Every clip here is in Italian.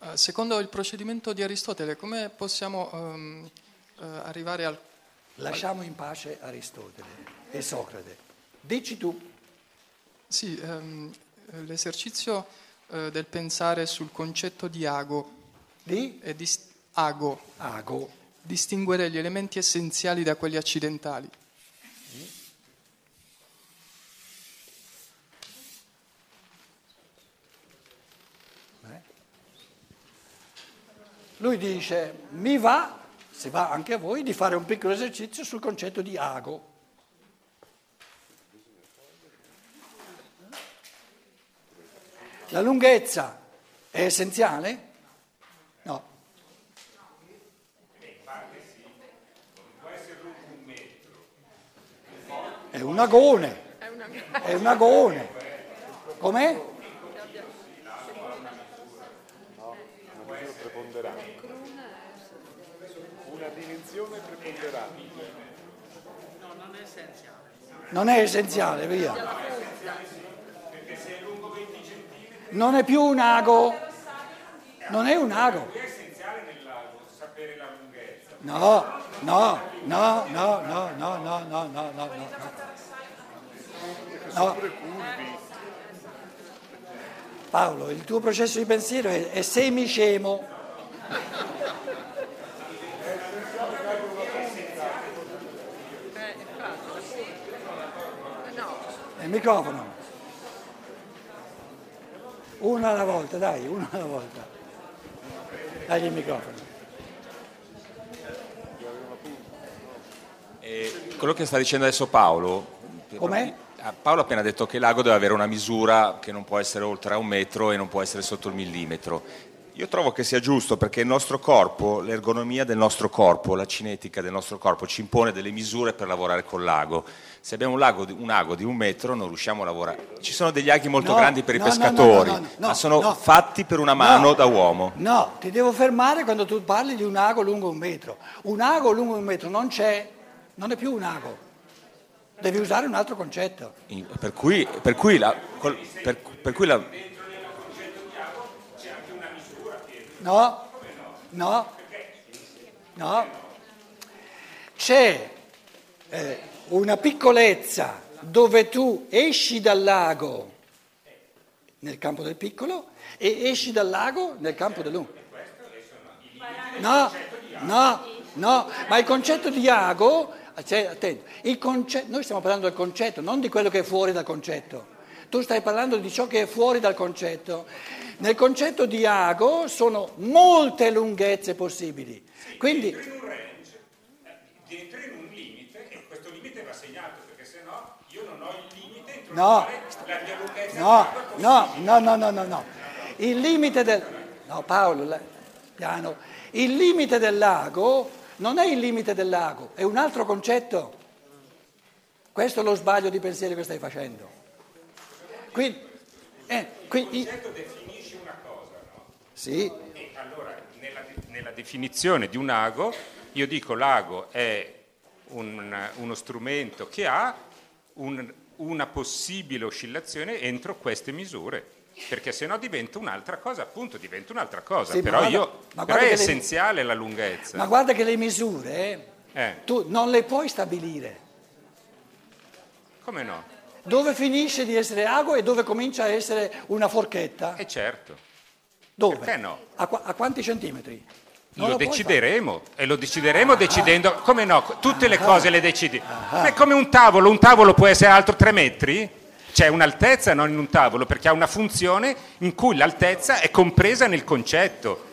Eh, secondo il procedimento di Aristotele, come possiamo um, arrivare al... Lasciamo in pace Aristotele e Socrate. Dici tu. Sì, um, l'esercizio uh, del pensare sul concetto di ago. Di? È di ago. Ago. Distinguere gli elementi essenziali da quelli accidentali. Lui dice, mi va, se va anche a voi, di fare un piccolo esercizio sul concetto di ago. La lunghezza è essenziale? No. È un agone. È un agone. Com'è? Dimensione preponderante. No, non è essenziale. Non è essenziale, via. Non è più un ago. Non è un ago. È essenziale nell'ago sapere la lunghezza. No, no, no, no, no, no, no, no, no, no, no. No. Paolo, il tuo processo di pensiero è, è semiscemo. Eh, infatti, no. Il microfono. Uno alla volta, dai, uno alla volta. Dai il microfono. E quello che sta dicendo adesso Paolo, Com'è? Ah, Paolo ha appena detto che l'ago deve avere una misura che non può essere oltre a un metro e non può essere sotto il millimetro. Io trovo che sia giusto perché il nostro corpo, l'ergonomia del nostro corpo, la cinetica del nostro corpo ci impone delle misure per lavorare con l'ago. Se abbiamo un, lago, un ago di un metro non riusciamo a lavorare. Ci sono degli aghi molto No, grandi per i no, no, pescatori, no, ma sono no. fatti per una mano No. da uomo. No, ti devo fermare quando tu parli di un ago lungo un metro. Un ago lungo un metro non c'è, non è più un ago. Devi usare un altro concetto. In- Per cui, per cui la- col- per- per cui la, No, no, no. C'è eh, una piccolezza dove tu esci dal lago nel campo del piccolo e esci dal lago nel campo del lungo. No, no, no, ma il concetto di ago, cioè, attento, il conce- noi stiamo parlando del concetto, non di quello che è fuori dal concetto. Tu stai parlando di ciò che è fuori dal concetto. Nel concetto di ago sono molte lunghezze possibili. Quindi, in un range, eh, entri in un limite e questo limite va segnato perché sennò io non ho il limite entro No. la mia lunghezza no, no, no, no, no, no, no. Il limite del... No, Paolo, piano. Il limite del lago non è il limite del lago, è un altro concetto. Questo è lo sbaglio di pensiero che stai facendo. Quindi, eh, quindi- Il concetto definisce una cosa, no? sì, E allora, nella, nella definizione di un ago, io dico l'ago è un- uno strumento che ha un- una possibile oscillazione entro queste misure. Perché se no diventa un'altra cosa, appunto diventa un'altra cosa. Sì, però, guarda- io, ma però è le- essenziale la lunghezza. ma guarda che le misure eh, Eh, tu non le puoi stabilire. come no? Dove finisce di essere ago e dove comincia a essere una forchetta? E certo, Dove? perché no? A, qua- a quanti centimetri? Non lo puoi decideremo e lo decideremo decidendo, come no, tutte le cose le decidi. Ma è come un tavolo, un tavolo può essere alto 3 metri? C'è un'altezza non in un tavolo perché ha una funzione in cui l'altezza è compresa nel concetto.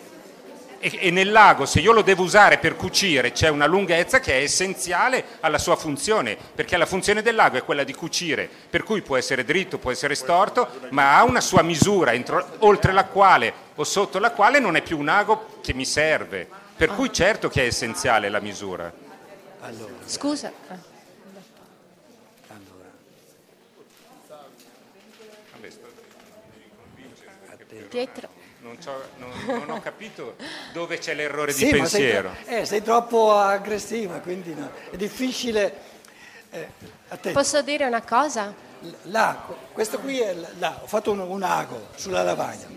E, e nel lago, se io lo devo usare per cucire, c'è una lunghezza che è essenziale alla sua funzione, perché la funzione del lago è quella di cucire, per cui può essere dritto, può essere storto, ma ha una sua misura, entro- oltre la quale o sotto la quale non è più un ago che mi serve. Per cui certo che è essenziale la misura. Scusa. ah. Allora, Mi convince, Pietro. non, c'ho- non- non ho capito dove c'è l'errore Sì, di ma sei, pensiero. eh, sei troppo aggressiva, quindi no. è difficile. eh. Posso dire una cosa? Là, questo qui è là, ho fatto un, un ago sulla lavagna.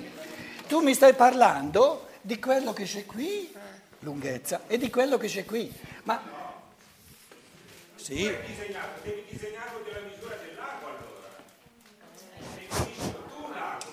tu mi stai parlando di quello che c'è qui, lunghezza, e di quello che c'è qui. Ma sì, Devi disegnarlo della misura del lago allora. Definisci tu un lago.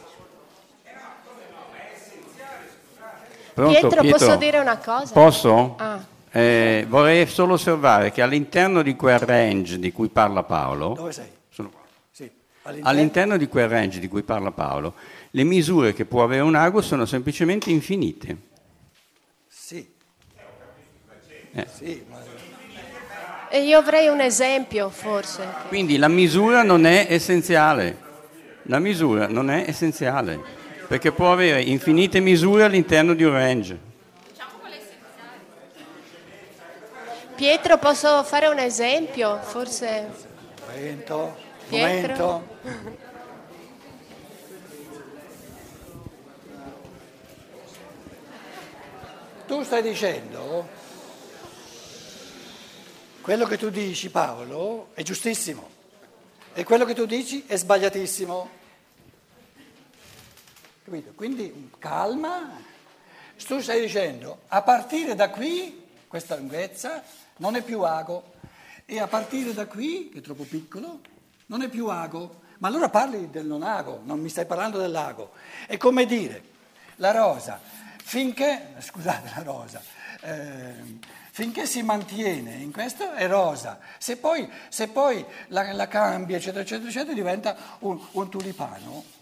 Eh no, come no, ma è essenziale, scusate. Pronto, Pietro, posso dire una cosa? Posso? Ah. Eh, vorrei solo osservare che all'interno di quel range di cui parla Paolo, dove sei? sono qua. Sì. All'interno- all'interno di quel range di cui parla Paolo, le misure che può avere un ago sono semplicemente infinite. Sì. Eh. Sì, ma E io avrei un esempio, forse. Quindi la misura non è essenziale. La misura non è essenziale, perché può avere infinite misure all'interno di un range. Pietro, posso fare un esempio? Forse. momento, Pietro? momento. Tu stai dicendo, quello che tu dici Paolo è giustissimo e quello che tu dici è sbagliatissimo. Capito? Quindi calma, tu stai dicendo a partire da qui, questa lunghezza non è più ago e a partire da qui, che è troppo piccolo, non è più ago. Ma allora parli del non ago, non mi stai parlando dell'ago. È come dire, la rosa, finché, scusate la rosa, ehm, finché si mantiene in questo è rosa, se poi, se poi la, la cambia, eccetera, eccetera, eccetera, diventa un, un tulipano.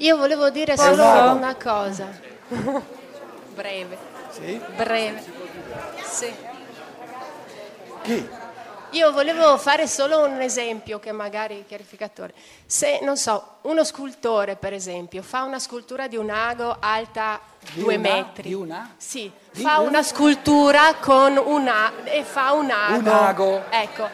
Io volevo dire solo una cosa. Breve, Sì? breve. Sì. Chi? Io volevo fare solo un esempio che magari è chiarificatore. Se, non so, uno scultore, per esempio, fa una scultura di un ago alta Di due una? metri. Di una? Sì, Di fa una? una scultura con un a- e fa un ago. Un ago. Ecco,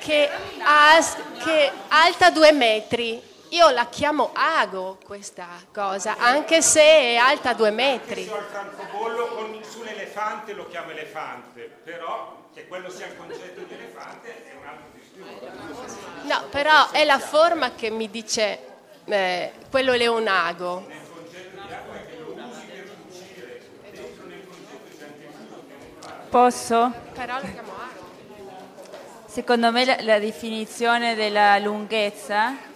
che, ha, che alta due metri. Io la chiamo ago questa cosa, anche se è alta due metri. Io al francobollo con, sull'elefante lo chiamo elefante, però che quello sia il concetto di elefante è un altro discorso. No, però è la forma che mi dice eh, quello è un ago. Posso? Però lo chiamo ago. Secondo me la, la definizione della lunghezza,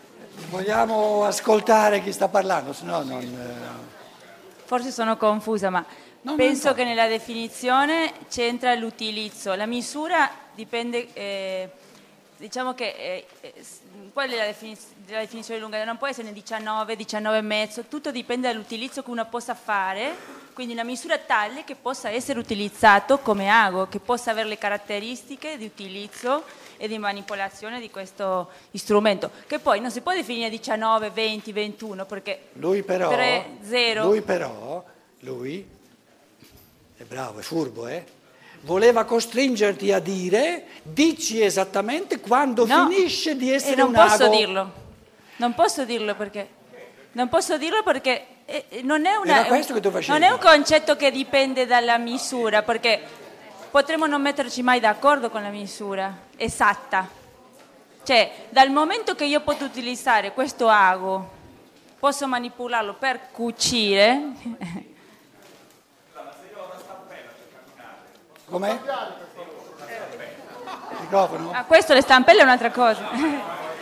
Vogliamo ascoltare chi sta parlando, se no non... eh, forse sono confusa, ma No, penso che nella definizione c'entra l'utilizzo. La misura dipende, eh, diciamo che eh, eh, qual è la, definiz- la definizione lunghezza? Non può essere 19, 19 e mezzo, tutto dipende dall'utilizzo che uno possa fare, quindi una misura tale che possa essere utilizzato come ago, che possa avere le caratteristiche di utilizzo e di manipolazione di questo strumento, che poi non si può definire 19, 20, 21, perché Lui però... 3, 0, Lui però, lui, è bravo, è furbo, eh? Voleva costringerti a dire, dici esattamente quando No, finisce di essere e non un posso ago. dirlo. Non posso dirlo perché non posso dirlo perché non è una non è un concetto che dipende dalla misura, perché potremmo non metterci mai d'accordo con la misura esatta. Cioè, dal momento che io posso utilizzare questo ago, posso manipolarlo per cucire, Com'è? Microfono? ah, questo le stampelle è un'altra cosa.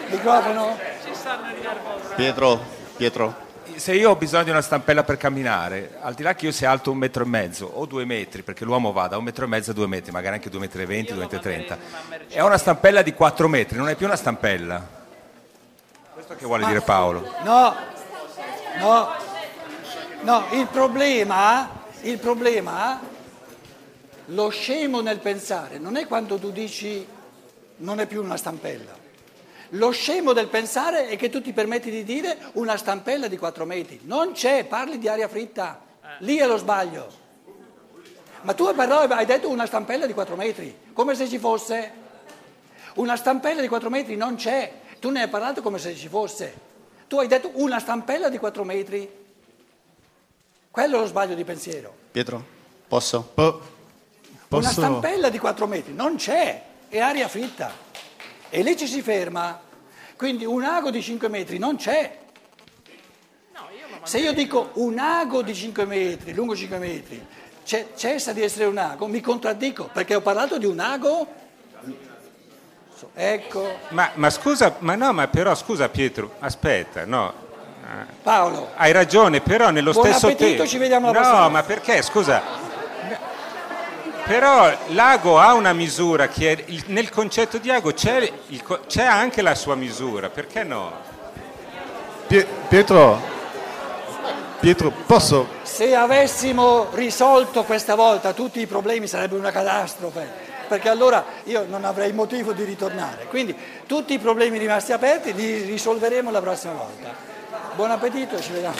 Microfono? Pietro, Pietro, Se io ho bisogno di una stampella per camminare, al di là che io sia alto un metro e mezzo o due metri, perché l'uomo va da un metro e mezzo a due metri, magari anche due metri e venti, due metri e trenta, è una stampella di quattro metri, non è più una stampella. Questo che vuole dire Paolo. No, no, no, il problema, il problema Lo scemo nel pensare non è quando tu dici non è più una stampella. Lo scemo del pensare è che tu ti permetti di dire una stampella di 4 metri. Non c'è, parli di aria fritta. Lì è lo sbaglio. Ma tu però hai detto una stampella di 4 metri, come se ci fosse. Una stampella di 4 metri non c'è. Tu ne hai parlato come se ci fosse. Tu hai detto una stampella di 4 metri. Quello è lo sbaglio di pensiero. Pietro, posso? Una Posso? stampella di 4 metri non c'è, è aria fritta. E lì ci si ferma. Quindi un ago di 5 metri non c'è. Se io dico un ago di 5 metri, lungo 5 metri, ce- cessa di essere un ago, mi contraddico perché ho parlato di un ago. Ecco, Ma, ma scusa, ma no, ma però scusa Pietro, aspetta, no. Paolo, Hai ragione, però nello Buon stesso appetito, tempo. ci vediamo la No, prossima ma perché? Scusa. Però l'ago ha una misura che è- il- nel concetto di ago c'è, il c'è anche la sua misura, perché no? Pie- Pietro, Pietro, posso? se avessimo risolto questa volta tutti i problemi sarebbe una catastrofe, perché allora io non avrei motivo di ritornare. Quindi tutti i problemi rimasti aperti li risolveremo la prossima volta. Buon appetito e ci vediamo.